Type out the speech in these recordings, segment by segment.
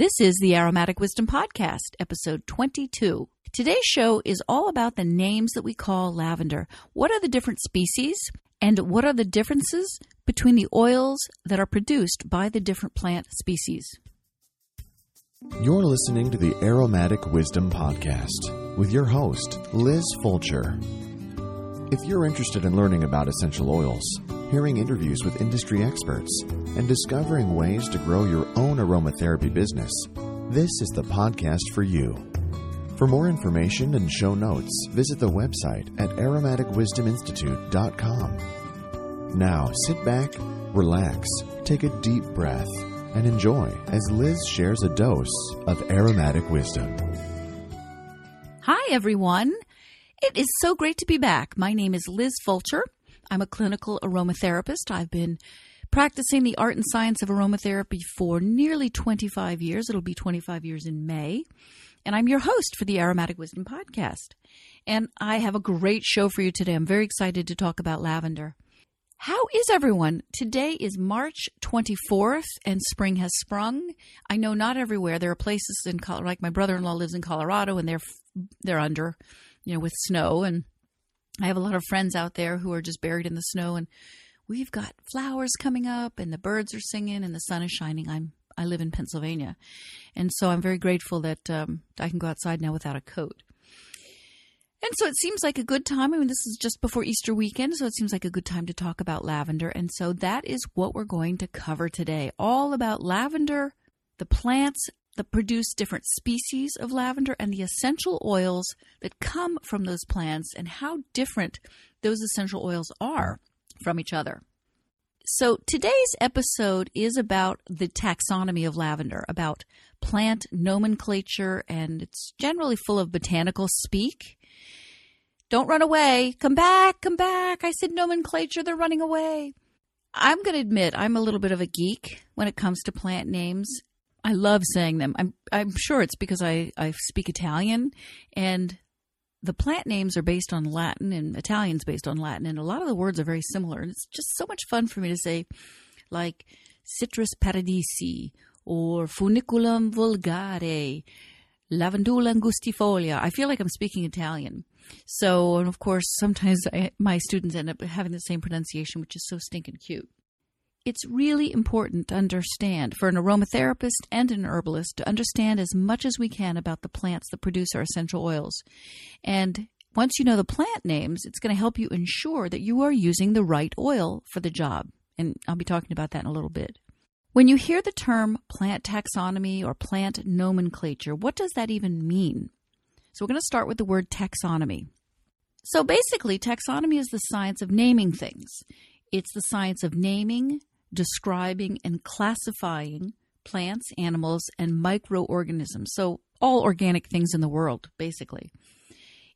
This is the Aromatic Wisdom Podcast, episode 22. Today's show is all about the names that we call lavender. What are the different species? And what are the differences between the oils that are produced by the different plant species? You're listening to the Aromatic Wisdom Podcast with your host, Liz Fulcher. If you're interested in learning about essential oils, hearing interviews with industry experts, and discovering ways to grow your own aromatherapy business, this is the podcast for you. For more information and show notes, visit the website at aromaticwisdominstitute.com. Now sit back, relax, take a deep breath, and enjoy as Liz shares a dose of aromatic wisdom. Hi, everyone. It is so great to be back. My name is Liz Fulcher. I'm a clinical aromatherapist. I've been practicing the art and science of aromatherapy for nearly 25 years. It'll be 25 years in May. And I'm your host for the Aromatic Wisdom Podcast. And I have a great show for you today. I'm very excited to talk about lavender. How is everyone? Today is March 24th and spring has sprung. I know not everywhere. There are places in Colorado, like my brother-in-law lives in Colorado and they're they're under, you know, with snow and I have a lot of friends out there who are just buried in the snow and we've got flowers coming up and the birds are singing and the sun is shining. I'm I live in Pennsylvania, and so I'm very grateful that um, I can go outside now without a coat. And so it seems like a good time. I mean, this is just before Easter weekend, so it seems like a good time to talk about lavender. And so that is what we're going to cover today all about lavender, the plants that produce different species of lavender, and the essential oils that come from those plants, and how different those essential oils are from each other. So today's episode is about the taxonomy of lavender, about plant nomenclature, and it's generally full of botanical speak. Don't run away. Come back, come back. I said nomenclature, they're running away. I'm going to admit I'm a little bit of a geek when it comes to plant names. I love saying them. I'm I'm sure it's because I, I speak Italian and the plant names are based on Latin and Italian's based on Latin, and a lot of the words are very similar. And it's just so much fun for me to say, like Citrus paradisi or Foeniculum vulgare, Lavandula angustifolia. I feel like I'm speaking Italian. So, and of course, sometimes I, my students end up having the same pronunciation, which is so stinking cute. It's really important to understand for an aromatherapist and an herbalist to understand as much as we can about the plants that produce our essential oils. And once you know the plant names, it's going to help you ensure that you are using the right oil for the job. And I'll be talking about that in a little bit. When you hear the term plant taxonomy or plant nomenclature, what does that even mean? So we're going to start with the word taxonomy. So basically, taxonomy is the science of naming things. It's the science of naming, describing and classifying plants, animals, and microorganisms. So, all organic things in the world, basically.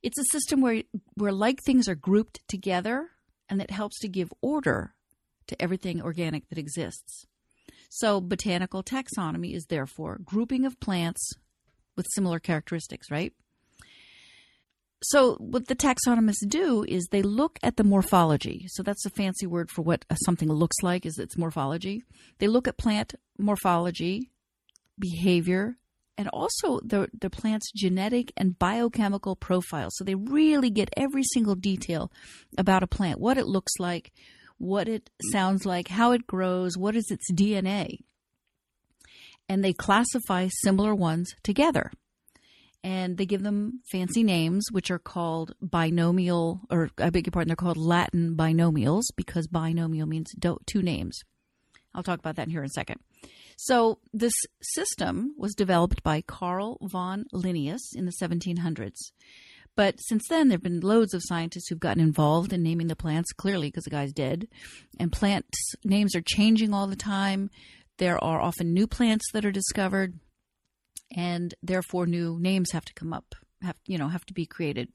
It's a system where, where like things are grouped together and that helps to give order to everything organic that exists. So, botanical taxonomy is therefore grouping of plants with similar characteristics, right? So, what the taxonomists do is they look at the morphology. So, that's a fancy word for what something looks like, is its morphology. They look at plant morphology, behavior, and also the, the plant's genetic and biochemical profile. So, they really get every single detail about a plant what it looks like, what it sounds like, how it grows, what is its DNA. And they classify similar ones together and they give them fancy names, which are called binomial, or I beg your pardon, they're called Latin binomials because binomial means two names. I'll talk about that here in a second. So, this system was developed by Carl von Linnaeus in the 1700s. But since then, there have been loads of scientists who've gotten involved in naming the plants, clearly because the guy's dead. And plant names are changing all the time. There are often new plants that are discovered and therefore new names have to come up, have you know, have to be created.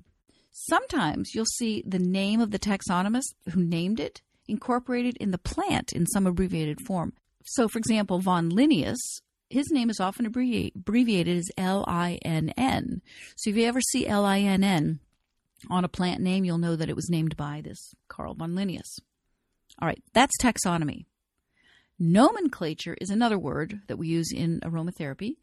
Sometimes you'll see the name of the taxonomist who named it incorporated in the plant in some abbreviated form. So, for example, von Linnaeus, his name is often abbreviated as L I N N. So, if you ever see L I N N on a plant name, you'll know that it was named by this Carl von Linnaeus. All right, that's taxonomy. Nomenclature is another word that we use in aromatherapy.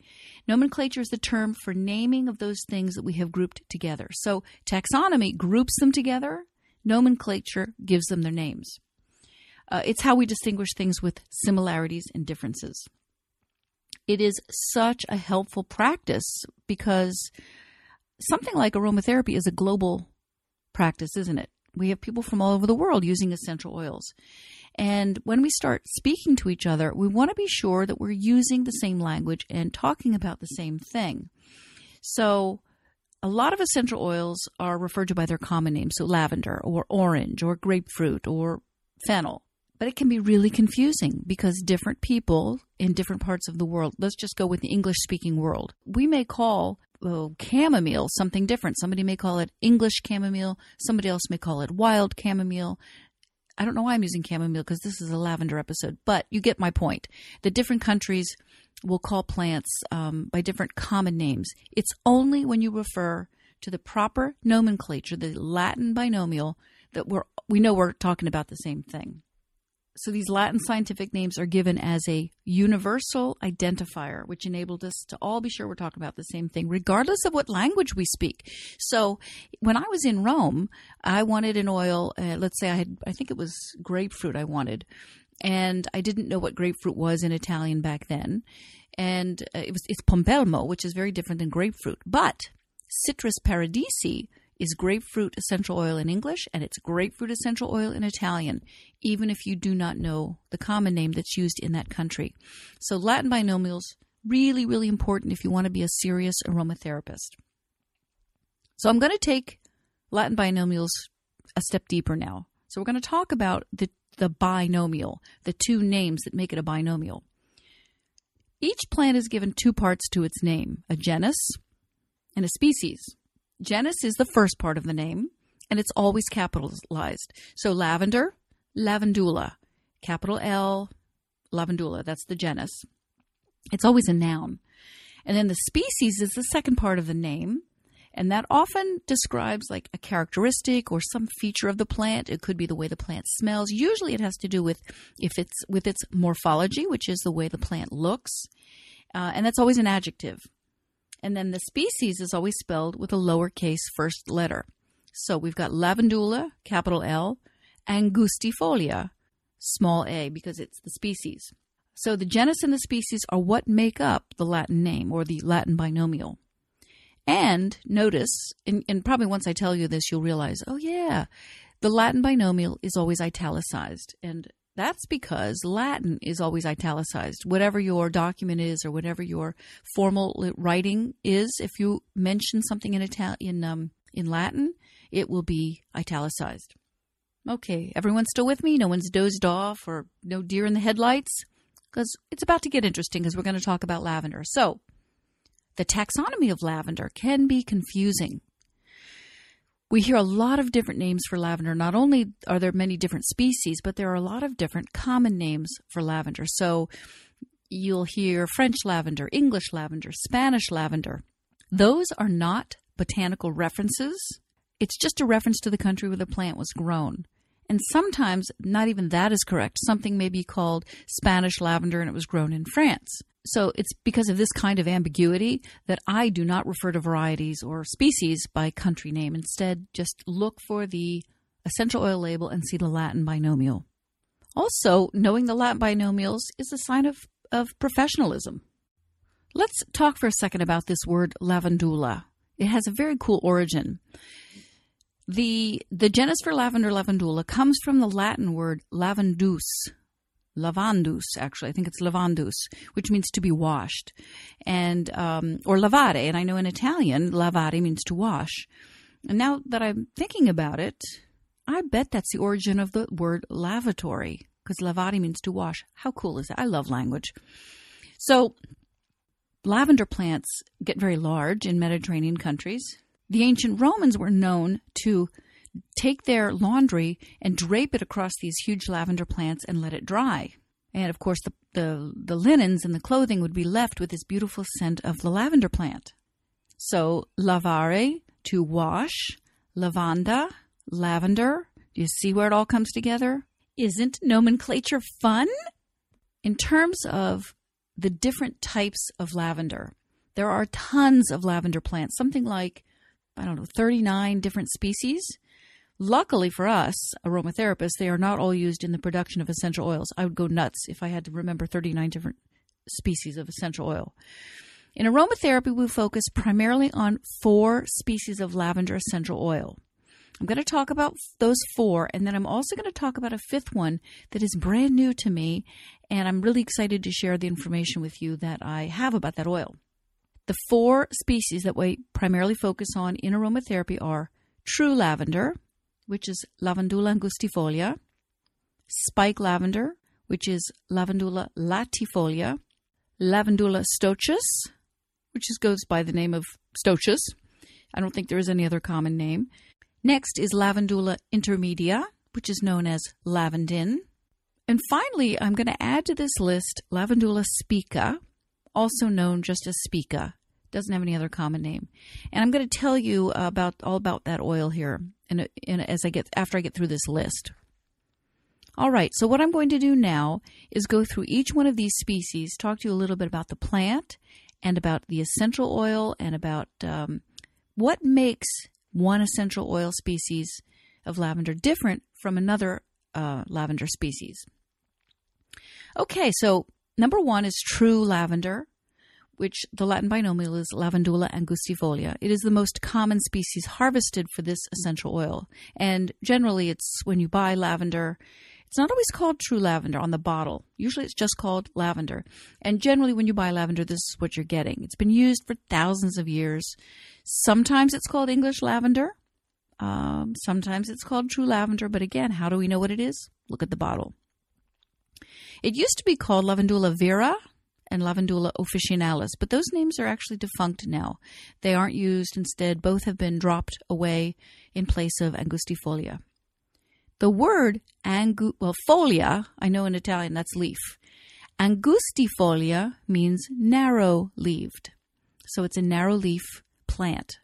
Nomenclature is the term for naming of those things that we have grouped together. So taxonomy groups them together, nomenclature gives them their names. Uh, it's how we distinguish things with similarities and differences. It is such a helpful practice because something like aromatherapy is a global practice, isn't it? We have people from all over the world using essential oils. And when we start speaking to each other, we want to be sure that we're using the same language and talking about the same thing. So, a lot of essential oils are referred to by their common names, so lavender or orange or grapefruit or fennel. But it can be really confusing because different people in different parts of the world, let's just go with the English speaking world, we may call oh, chamomile something different. Somebody may call it English chamomile, somebody else may call it wild chamomile. I don't know why I'm using chamomile because this is a lavender episode, but you get my point. The different countries will call plants um, by different common names. It's only when you refer to the proper nomenclature, the Latin binomial, that we're we know we're talking about the same thing. So these Latin scientific names are given as a universal identifier, which enabled us to all be sure we're talking about the same thing, regardless of what language we speak. So when I was in Rome, I wanted an oil. Uh, let's say I had, I think it was grapefruit I wanted, and I didn't know what grapefruit was in Italian back then, and uh, it was it's pompelmo, which is very different than grapefruit, but citrus paradisi is grapefruit essential oil in English and it's grapefruit essential oil in Italian, even if you do not know the common name that's used in that country. So, Latin binomials, really, really important if you want to be a serious aromatherapist. So, I'm going to take Latin binomials a step deeper now. So, we're going to talk about the, the binomial, the two names that make it a binomial. Each plant is given two parts to its name a genus and a species. Genus is the first part of the name, and it's always capitalized. So lavender, lavandula, capital L, lavandula, that's the genus. It's always a noun. And then the species is the second part of the name, and that often describes like a characteristic or some feature of the plant. It could be the way the plant smells. Usually it has to do with if it's with its morphology, which is the way the plant looks. Uh, and that's always an adjective. And then the species is always spelled with a lowercase first letter. So we've got lavandula, capital L, and angustifolia, small a, because it's the species. So the genus and the species are what make up the Latin name or the Latin binomial. And notice, and, and, probably once I tell you this, you'll realize, oh, yeah, the Latin binomial is always italicized. And that's because Latin is always italicized. Whatever your document is or whatever your formal writing is, if you mention something in Italian um, in Latin, it will be italicized. Okay, everyone's still with me? No one's dozed off or no deer in the headlights? Because it's about to get interesting because we're going to talk about lavender. So, the taxonomy of lavender can be confusing we hear a lot of different names for lavender. Not only are there many different species, but there are a lot of different common names for lavender. So you'll hear French lavender, English lavender, Spanish lavender. Those are not botanical references. It's just a reference to the country where the plant was grown. And sometimes not even that is correct. Something may be called Spanish lavender and it was grown in France. So it's because of this kind of ambiguity that I do not refer to varieties or species by country name. Instead, just look for the essential oil label and see the Latin binomial. Also, knowing the Latin binomials is a sign of, of professionalism. Let's talk for a second about this word lavandula. It has a very cool origin. The, the genus for lavender lavandula comes from the Latin word lavandus, lavandus, actually. I think it's lavandus, which means to be washed, and um, or lavare. And I know in Italian, lavare means to wash. And now that I'm thinking about it, I bet that's the origin of the word lavatory, because lavare means to wash. How cool is that? I love language. So, lavender plants get very large in Mediterranean countries. The ancient Romans were known to take their laundry and drape it across these huge lavender plants and let it dry. And of course, the, the, the linens and the clothing would be left with this beautiful scent of the lavender plant. So, lavare, to wash, lavanda, lavender. Do you see where it all comes together? Isn't nomenclature fun? In terms of the different types of lavender, there are tons of lavender plants, something like, I don't know, 39 different species. Luckily for us, aromatherapists, they are not all used in the production of essential oils. I would go nuts if I had to remember 39 different species of essential oil. In aromatherapy, we focus primarily on four species of lavender essential oil. I'm going to talk about those four, and then I'm also going to talk about a fifth one that is brand new to me, and I'm really excited to share the information with you that I have about that oil. The four species that we primarily focus on in aromatherapy are true lavender, which is Lavandula angustifolia, spike lavender, which is Lavandula latifolia, Lavandula stoechas, which just goes by the name of stoechas. I don't think there is any other common name. Next is Lavandula intermedia, which is known as lavandin. And finally, I'm going to add to this list Lavandula spica, also known just as spica. Doesn't have any other common name. And I'm going to tell you about all about that oil here and as I get after I get through this list. All right, so what I'm going to do now is go through each one of these species, talk to you a little bit about the plant and about the essential oil and about um, what makes one essential oil species of lavender different from another uh, lavender species. Okay, so number one is true lavender, which the Latin binomial is Lavandula angustifolia. It is the most common species harvested for this essential oil. And generally, it's when you buy lavender, it's not always called true lavender on the bottle. Usually it's just called lavender. And generally, when you buy lavender, this is what you're getting. It's been used for thousands of years. Sometimes it's called English lavender. Um, sometimes it's called true lavender. But again, how do we know what it is? Look at the bottle. It used to be called Lavandula vera and Lavandula officinalis, but those names are actually defunct now. They aren't used. Instead, both have been dropped away in place of Angustifolia. The word angu well folia, I know in Italian that's leaf. Angustifolia means narrow-leaved. So it's a narrow-leaf plant.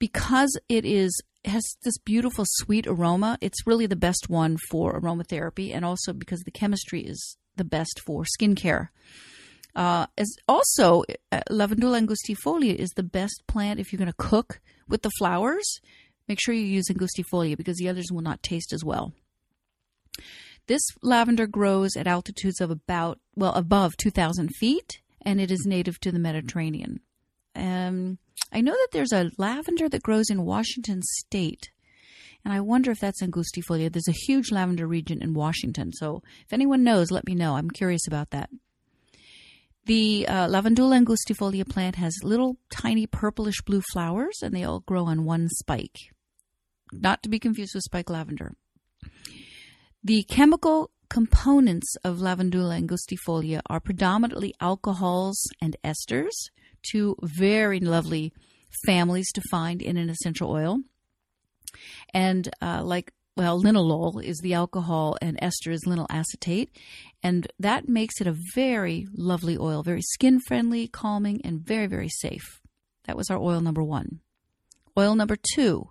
Because it is has this beautiful sweet aroma, it's really the best one for aromatherapy and also because the chemistry is the best for skincare. Uh, as also, uh, Lavandula angustifolia is the best plant if you're going to cook with the flowers Make sure you use angustifolia because the others will not taste as well. This lavender grows at altitudes of about, well, above 2,000 feet, and it is native to the Mediterranean. Um, I know that there's a lavender that grows in Washington state, and I wonder if that's angustifolia. There's a huge lavender region in Washington, so if anyone knows, let me know. I'm curious about that. The uh, Lavandula angustifolia plant has little tiny purplish blue flowers, and they all grow on one spike not to be confused with spike lavender. The chemical components of Lavandula angustifolia are predominantly alcohols and esters, two very lovely families to find in an essential oil. And uh, like, well, linalool is the alcohol and ester is linalyl acetate. And that makes it a very lovely oil, very skin friendly, calming, and very, very safe. That was our oil number one. Oil number two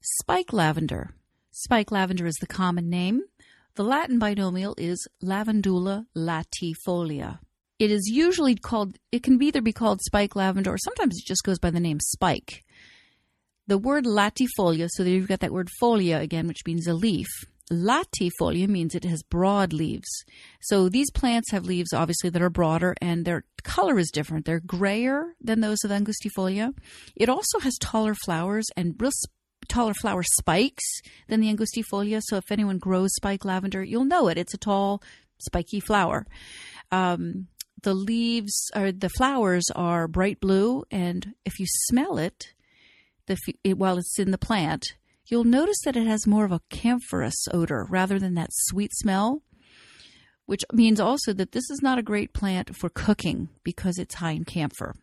Spike lavender. Spike lavender is the common name. The Latin binomial is Lavandula latifolia. It is usually called, it can either be called spike lavender or sometimes it just goes by the name spike. The word latifolia, so that you've got that word folia again, which means a leaf. Latifolia means it has broad leaves. So these plants have leaves, obviously, that are broader and their color is different. They're grayer than those of Angustifolia. It also has taller flowers and real taller flower spikes than the angustifolia. So if anyone grows spike lavender, you'll know it. It's a tall, spiky flower. Um, the leaves or the flowers are bright blue, and if you smell it, the, while it's in the plant, you'll notice that it has more of a camphorous odor rather than that sweet smell. Which means also that this is not a great plant for cooking because it's high in camphor.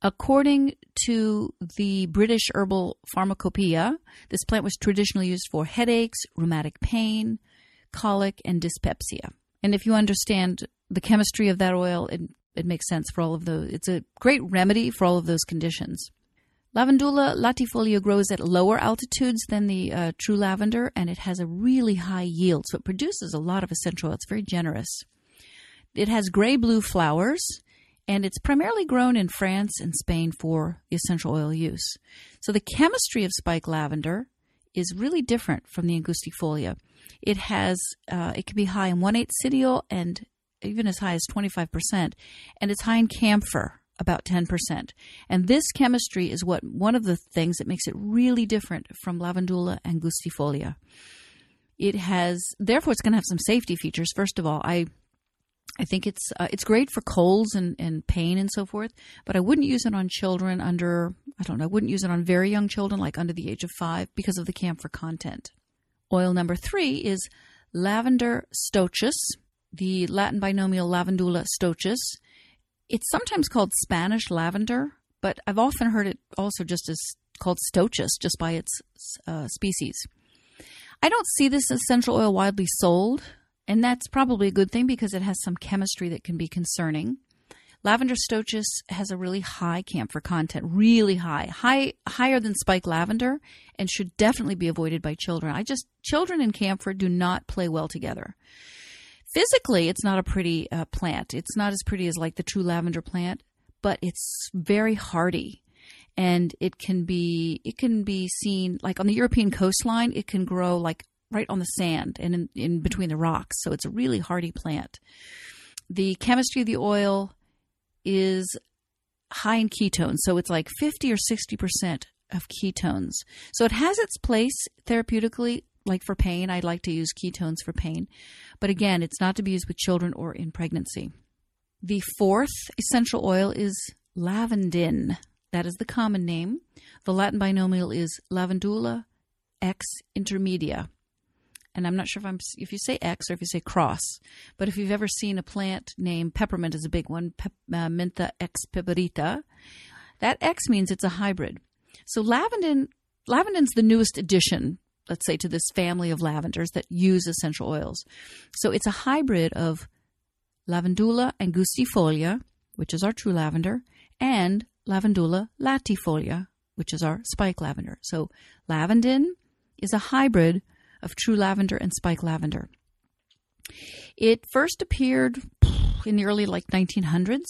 According to the British Herbal Pharmacopoeia, this plant was traditionally used for headaches, rheumatic pain, colic, and dyspepsia. And if you understand the chemistry of that oil, it, it makes sense for all of those. It's a great remedy for all of those conditions. Lavandula latifolia grows at lower altitudes than the uh, true lavender, and it has a really high yield, so it produces a lot of essential oil. It's very generous. it has gray blue flowers and it's primarily grown in France and Spain for the essential oil use. So the chemistry of spike lavender is really different from the angustifolia. It has uh, it can be high in 1/8 cineol and even as high as 25%, and it's high in camphor, about 10%. And this chemistry is what one of the things that makes it really different from Lavandula angustifolia. It has therefore it's going to have some safety features. First of all, I I think it's uh, it's great for colds and, and pain and so forth, but I wouldn't use it on children under I don't know, I wouldn't use it on very young children like under the age of 5 because of the camphor content. Oil number 3 is lavender stoechas, the Latin binomial Lavandula stoechas. It's sometimes called Spanish lavender, but I've often heard it also just as called stoechas just by its uh, species. I don't see this essential oil widely sold, and that's probably a good thing because it has some chemistry that can be concerning. Lavender stoechas has a really high camphor content, really high, high higher than spike lavender, and should definitely be avoided by children. I just children and camphor do not play well together. Physically, it's not a pretty uh, plant. It's not as pretty as like the true lavender plant, but it's very hardy and it can be it can be seen like on the European coastline. It can grow like right on the sand and in, in between the rocks. So it's a really hardy plant. The chemistry of the oil is high in ketones, so it's like fifty or sixty percent of ketones. So it has its place therapeutically. Like for pain, I'd like to use ketones for pain. But again, it's not to be used with children or in pregnancy. The fourth essential oil is lavandin. That is the common name. The Latin binomial is Lavandula X intermedia. And I'm not sure if I'm if you say X or if you say cross, but if you've ever seen a plant named peppermint is a big one, Pep, uh, Mentha X piperita, that X means it's a hybrid. So lavandin lavandin's the newest addition let's say, to this family of lavenders that use essential oils. So it's a hybrid of Lavandula angustifolia, which is our true lavender, and Lavandula latifolia, which is our spike lavender. So lavandin is a hybrid of true lavender and spike lavender. It first appeared in the early like 1900s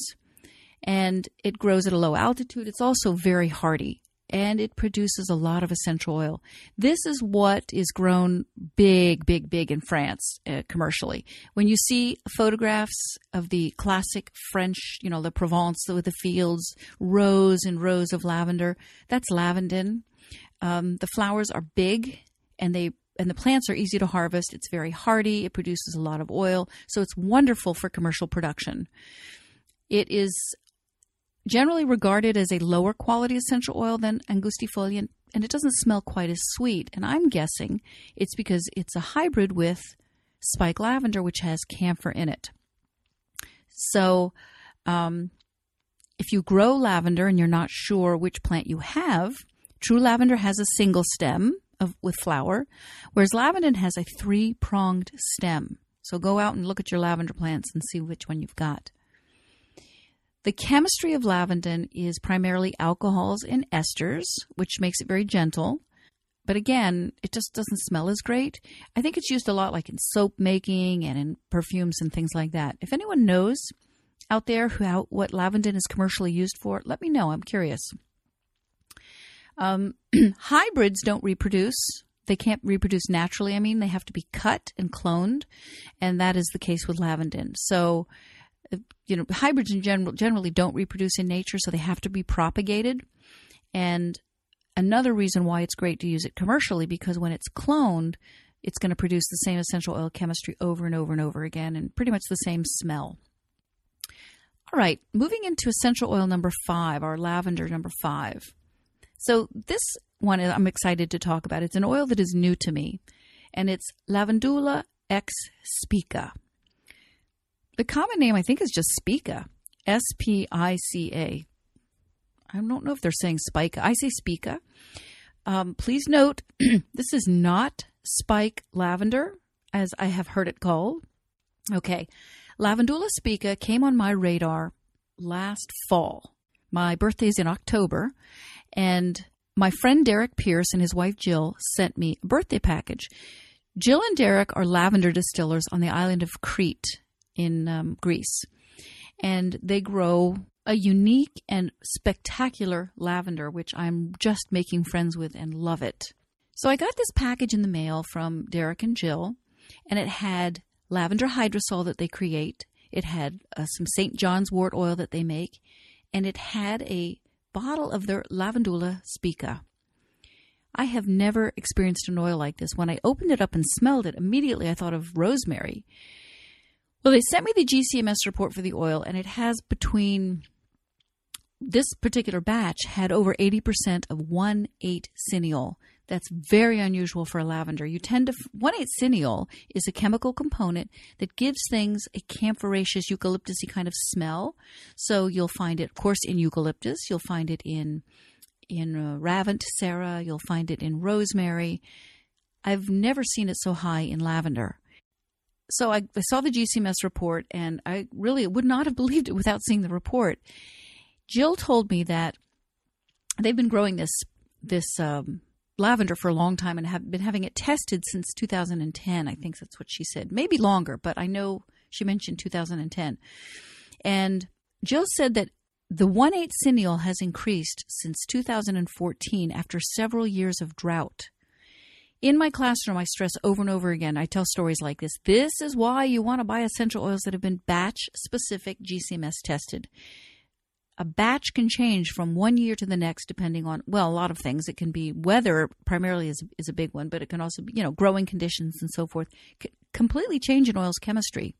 and it grows at a low altitude. It's also very hardy and it produces a lot of essential oil. This is what is grown big, big, big in France uh, commercially. When you see photographs of the classic French, you know, the Provence with the fields, rows and rows of lavender, that's lavandin. Um, the flowers are big and they and the plants are easy to harvest. It's very hardy. It produces a lot of oil, so it's wonderful for commercial production. It is generally regarded as a lower quality essential oil than angustifolia, and it doesn't smell quite as sweet. And I'm guessing it's because it's a hybrid with spike lavender, which has camphor in it. So, um, if you grow lavender and you're not sure which plant you have, true lavender has a single stem of, with flower, whereas lavandin has a three pronged stem. So go out and look at your lavender plants and see which one you've got. The chemistry of lavandin is primarily alcohols and esters, which makes it very gentle. But again, it just doesn't smell as great. I think it's used a lot like in soap making and in perfumes and things like that. If anyone knows out there who how, what lavandin is commercially used for, let me know. I'm curious. Um, hybrids don't reproduce. They can't reproduce naturally. I mean, they have to be cut and cloned, and that is the case with lavandin. So you know, hybrids in general generally don't reproduce in nature, so they have to be propagated. And another reason why it's great to use it commercially because when it's cloned, it's going to produce the same essential oil chemistry over and over and over again, and pretty much the same smell. All right, moving into essential oil number five, our lavender number five. So this one I'm excited to talk about. It's an oil that is new to me, and it's Lavandula X Spica. The common name, I think, is just Spica. S P I C A. I don't know if they're saying Spica. I say Spica. Um, please note, this is not spike lavender, as I have heard it called. Okay. Lavandula spica came on my radar last fall. My birthday is in October, and my friend Derek Pierce and his wife Jill sent me a birthday package. Jill and Derek are lavender distillers on the island of Crete in um, Greece, and they grow a unique and spectacular lavender, which I'm just making friends with and love it. So I got this package in the mail from Derek and Jill, and it had lavender hydrosol that they create. It had uh, some St. John's wort oil that they make, and it had a bottle of their Lavandula spica. I have never experienced an oil like this. When I opened it up and smelled it, immediately I thought of rosemary. Well, they sent me the GCMS report for the oil, and it has between this particular batch had over 80% of 1 8 cineol. That's very unusual for a lavender. You tend to 1/8 cineol is a chemical component that gives things a camphoraceous eucalyptusy kind of smell. So you'll find it, of course, in eucalyptus. You'll find it in in uh, Ravensara. You'll find it in rosemary. I've never seen it so high in lavender. So I, I saw the GCMS report, and I really would not have believed it without seeing the report. Jill told me that they've been growing this this um, lavender for a long time and have been having it tested since 2010. I think that's what she said. Maybe longer, but I know she mentioned 2010. And Jill said that the 1 8 cineol has increased since 2014 after several years of drought. In my classroom, I stress over and over again, I tell stories like this. This is why you want to buy essential oils that have been batch specific GCMS tested. A batch can change from one year to the next depending on well a lot of things. It can be weather primarily is, is a big one but it can also be you know growing conditions and so forth. C- completely change an oil's chemistry.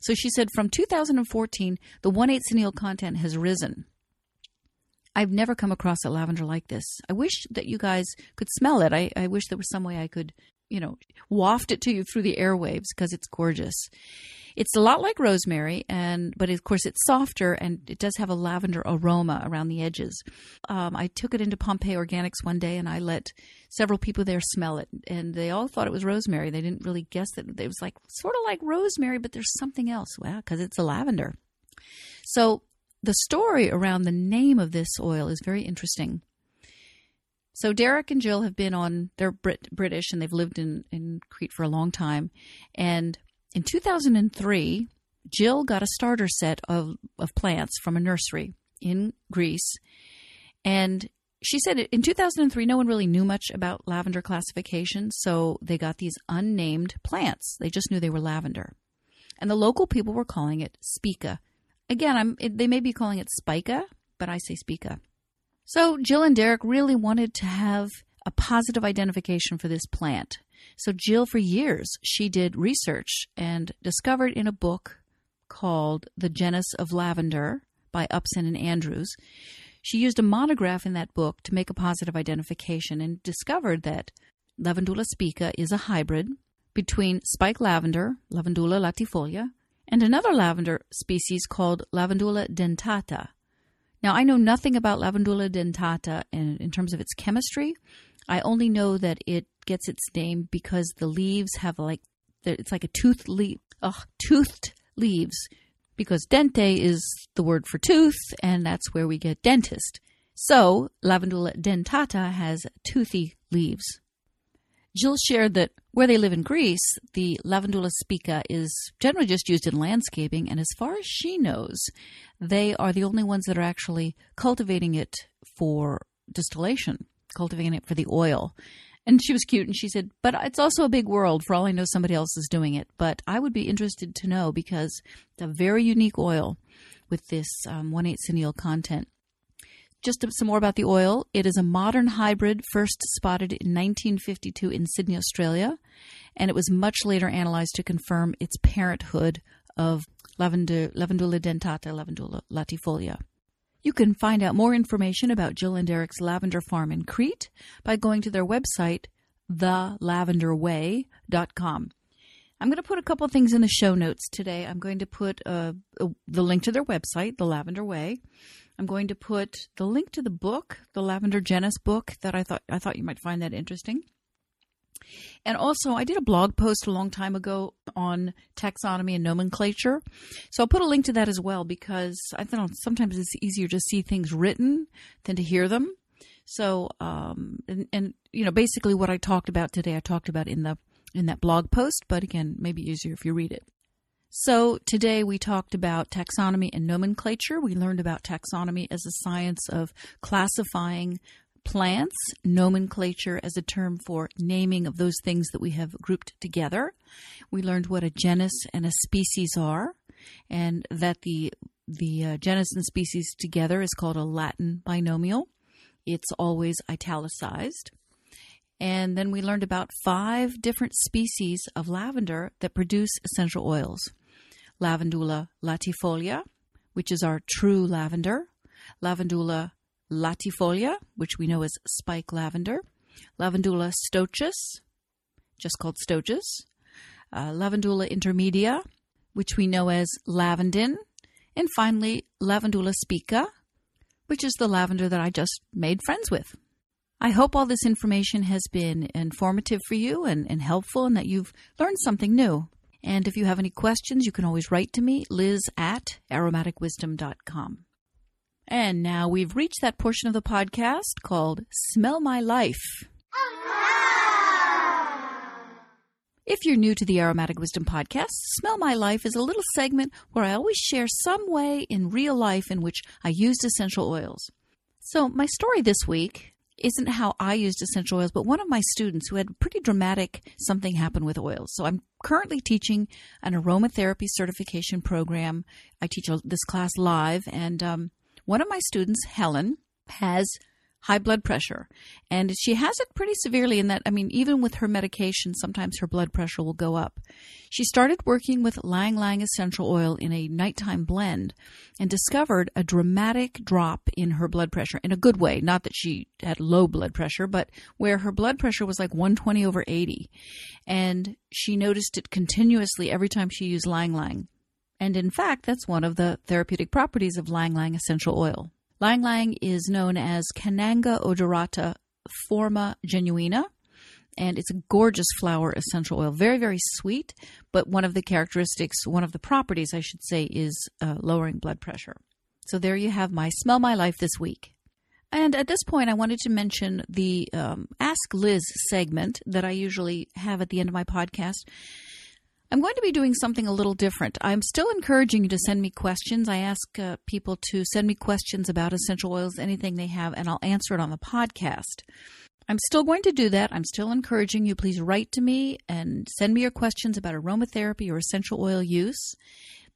So she said from 2014 the 1/8 cineol content has risen I've never come across a lavender like this. I wish that you guys could smell it. I, I wish there was some way I could, you know, waft it to you through the airwaves because it's gorgeous. It's a lot like rosemary, and but of course it's softer and it does have a lavender aroma around the edges. Um, I took it into Pompeii Organics one day, and I let several people there smell it, and they all thought it was rosemary. They didn't really guess that it was like sort of like rosemary, but there's something else. Well, because it's a lavender. So the story around the name of this oil is very interesting. So Derek and Jill have been on. They're Brit- British and they've lived in in Crete for a long time, and in 2003, Jill got a starter set of, of plants from a nursery in Greece. And she said in 2003, no one really knew much about lavender classification, so they got these unnamed plants. They just knew they were lavender. And the local people were calling it spica. Again, I'm, they may be calling it spica, but I say spica. So Jill and Derek really wanted to have a positive identification for this plant. So, Jill, for years, she did research and discovered in a book called The Genus of Lavender by Upson and Andrews. She used a monograph in that book to make a positive identification and discovered that Lavandula spica is a hybrid between spike lavender, Lavandula latifolia, and another lavender species called Lavandula dentata. Now, I know nothing about Lavandula dentata in, in terms of its chemistry. I only know that it gets its name because the leaves have like it's like a toothed leaf, toothed leaves. Because dente is the word for tooth, and that's where we get dentist. So Lavandula dentata has toothy leaves. Jill shared that where they live in Greece, the Lavandula spica is generally just used in landscaping, and as far as she knows, they are the only ones that are actually cultivating it for distillation, cultivating it for the oil. And she was cute and she said, But it's also a big world. For all I know, somebody else is doing it. But I would be interested to know because it's a very unique oil with this um, 1 8 cineol content. Just some more about the oil. It is a modern hybrid first spotted in 1952 in Sydney, Australia, and it was much later analyzed to confirm its parenthood of Lavandula dentata, Lavandula latifolia. You can find out more information about Jill and Derek's lavender farm in Crete by going to their website, thelavenderway.com. I'm going to put a couple things in the show notes today. I'm going to put uh, the link to their website, The Lavender Way. I'm going to put the link to the book, the Lavender Genus book that I thought I thought you might find that interesting. And also, I did a blog post a long time ago on taxonomy and nomenclature. So I'll put a link to that as well because I think sometimes it's easier to see things written than to hear them. So, um, and, and, you know, basically what I talked about today, I talked about in the in that blog post, but again, maybe easier if you read it. So, today we talked about taxonomy and nomenclature. We learned about taxonomy as a science of classifying plants, nomenclature as a term for naming of those things that we have grouped together. We learned what a genus and a species are, and that the the uh, genus and species together is called a Latin binomial. It's always italicized. And then we learned about five different species of lavender that produce essential oils. Lavandula latifolia, which is our true lavender. Lavandula latifolia, which we know as spike lavender. Lavandula stoechas, just called stoechas. Uh, Lavandula intermedia, which we know as lavandin. And finally, Lavandula spica, which is the lavender that I just made friends with. I hope all this information has been informative for you and, and helpful and that you've learned something new. And if you have any questions, you can always write to me, liz at aromaticwisdom.com. And now we've reached that portion of the podcast called Smell My Life. If you're new to the Aromatic Wisdom podcast, Smell My Life is a little segment where I always share some way in real life in which I used essential oils. So, my story this week isn't how I used essential oils, but one of my students who had pretty dramatic something happen with oils. So, I'm currently teaching an aromatherapy certification program. I teach this class live, and um, one of my students, Helen, has high blood pressure. And she has it pretty severely in that, I mean, even with her medication, sometimes her blood pressure will go up. She started working with Ylang Ylang essential oil in a nighttime blend and discovered a dramatic drop in her blood pressure in a good way. Not that she had low blood pressure, but where her blood pressure was like 120 over 80. And she noticed it continuously every time she used Ylang Ylang. And in fact, that's one of the therapeutic properties of Ylang Ylang essential oil. Ylang Ylang is known as Cananga odorata forma genuina, and it's a gorgeous flower essential oil. Very, very sweet, but one of the characteristics, one of the properties, I should say, is uh, lowering blood pressure. So there you have my Smell My Life this week. And at this point, I wanted to mention the um, Ask Liz segment that I usually have at the end of my podcast. I'm going to be doing something a little different. I'm still encouraging you to send me questions. I ask uh, people to send me questions about essential oils, anything they have, and I'll answer it on the podcast. I'm still going to do that. I'm still encouraging you. Please write to me and send me your questions about aromatherapy or essential oil use.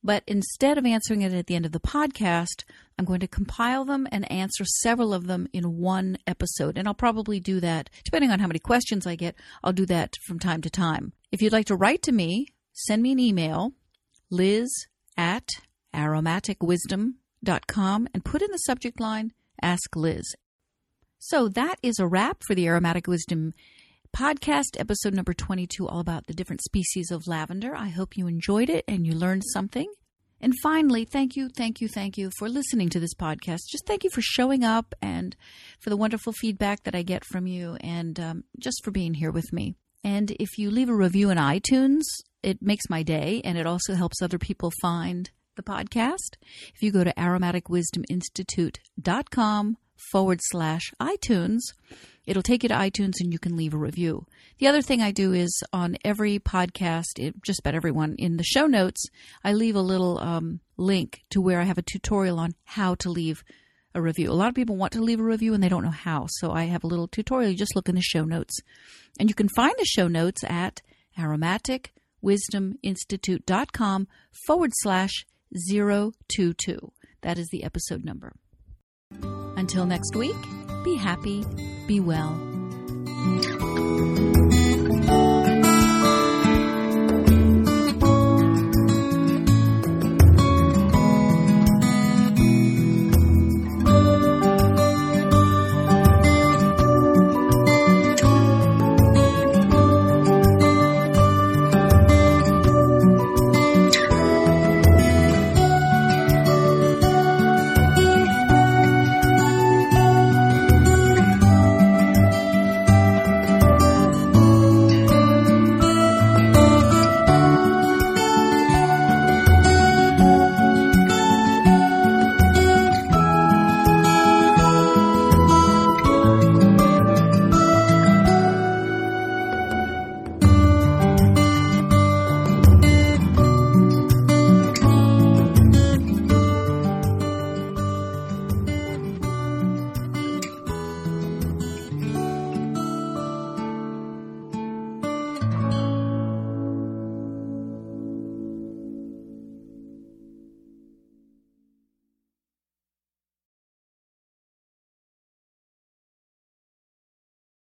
But instead of answering it at the end of the podcast, I'm going to compile them and answer several of them in one episode. And I'll probably do that, depending on how many questions I get, I'll do that from time to time. If you'd like to write to me, send me an email, liz at aromaticwisdom.com, and put in the subject line, Ask Liz. So that is a wrap for the Aromatic Wisdom podcast, episode number 22, all about the different species of lavender. I hope you enjoyed it and you learned something. And finally, thank you, thank you, thank you for listening to this podcast. Just thank you for showing up and for the wonderful feedback that I get from you and um, just for being here with me. And if you leave a review in iTunes, it makes my day and it also helps other people find the podcast. If you go to aromaticwisdominstitute.com forward slash iTunes, it'll take you to iTunes and you can leave a review. The other thing I do is on every podcast, it, just about everyone, in the show notes, I leave a little um, link to where I have a tutorial on how to leave a review. A lot of people want to leave a review and they don't know how. So I have a little tutorial. You just look in the show notes. And you can find the show notes at aromaticwisdominstitute.com forward slash 022. That is the episode number. Until next week, be happy, be well.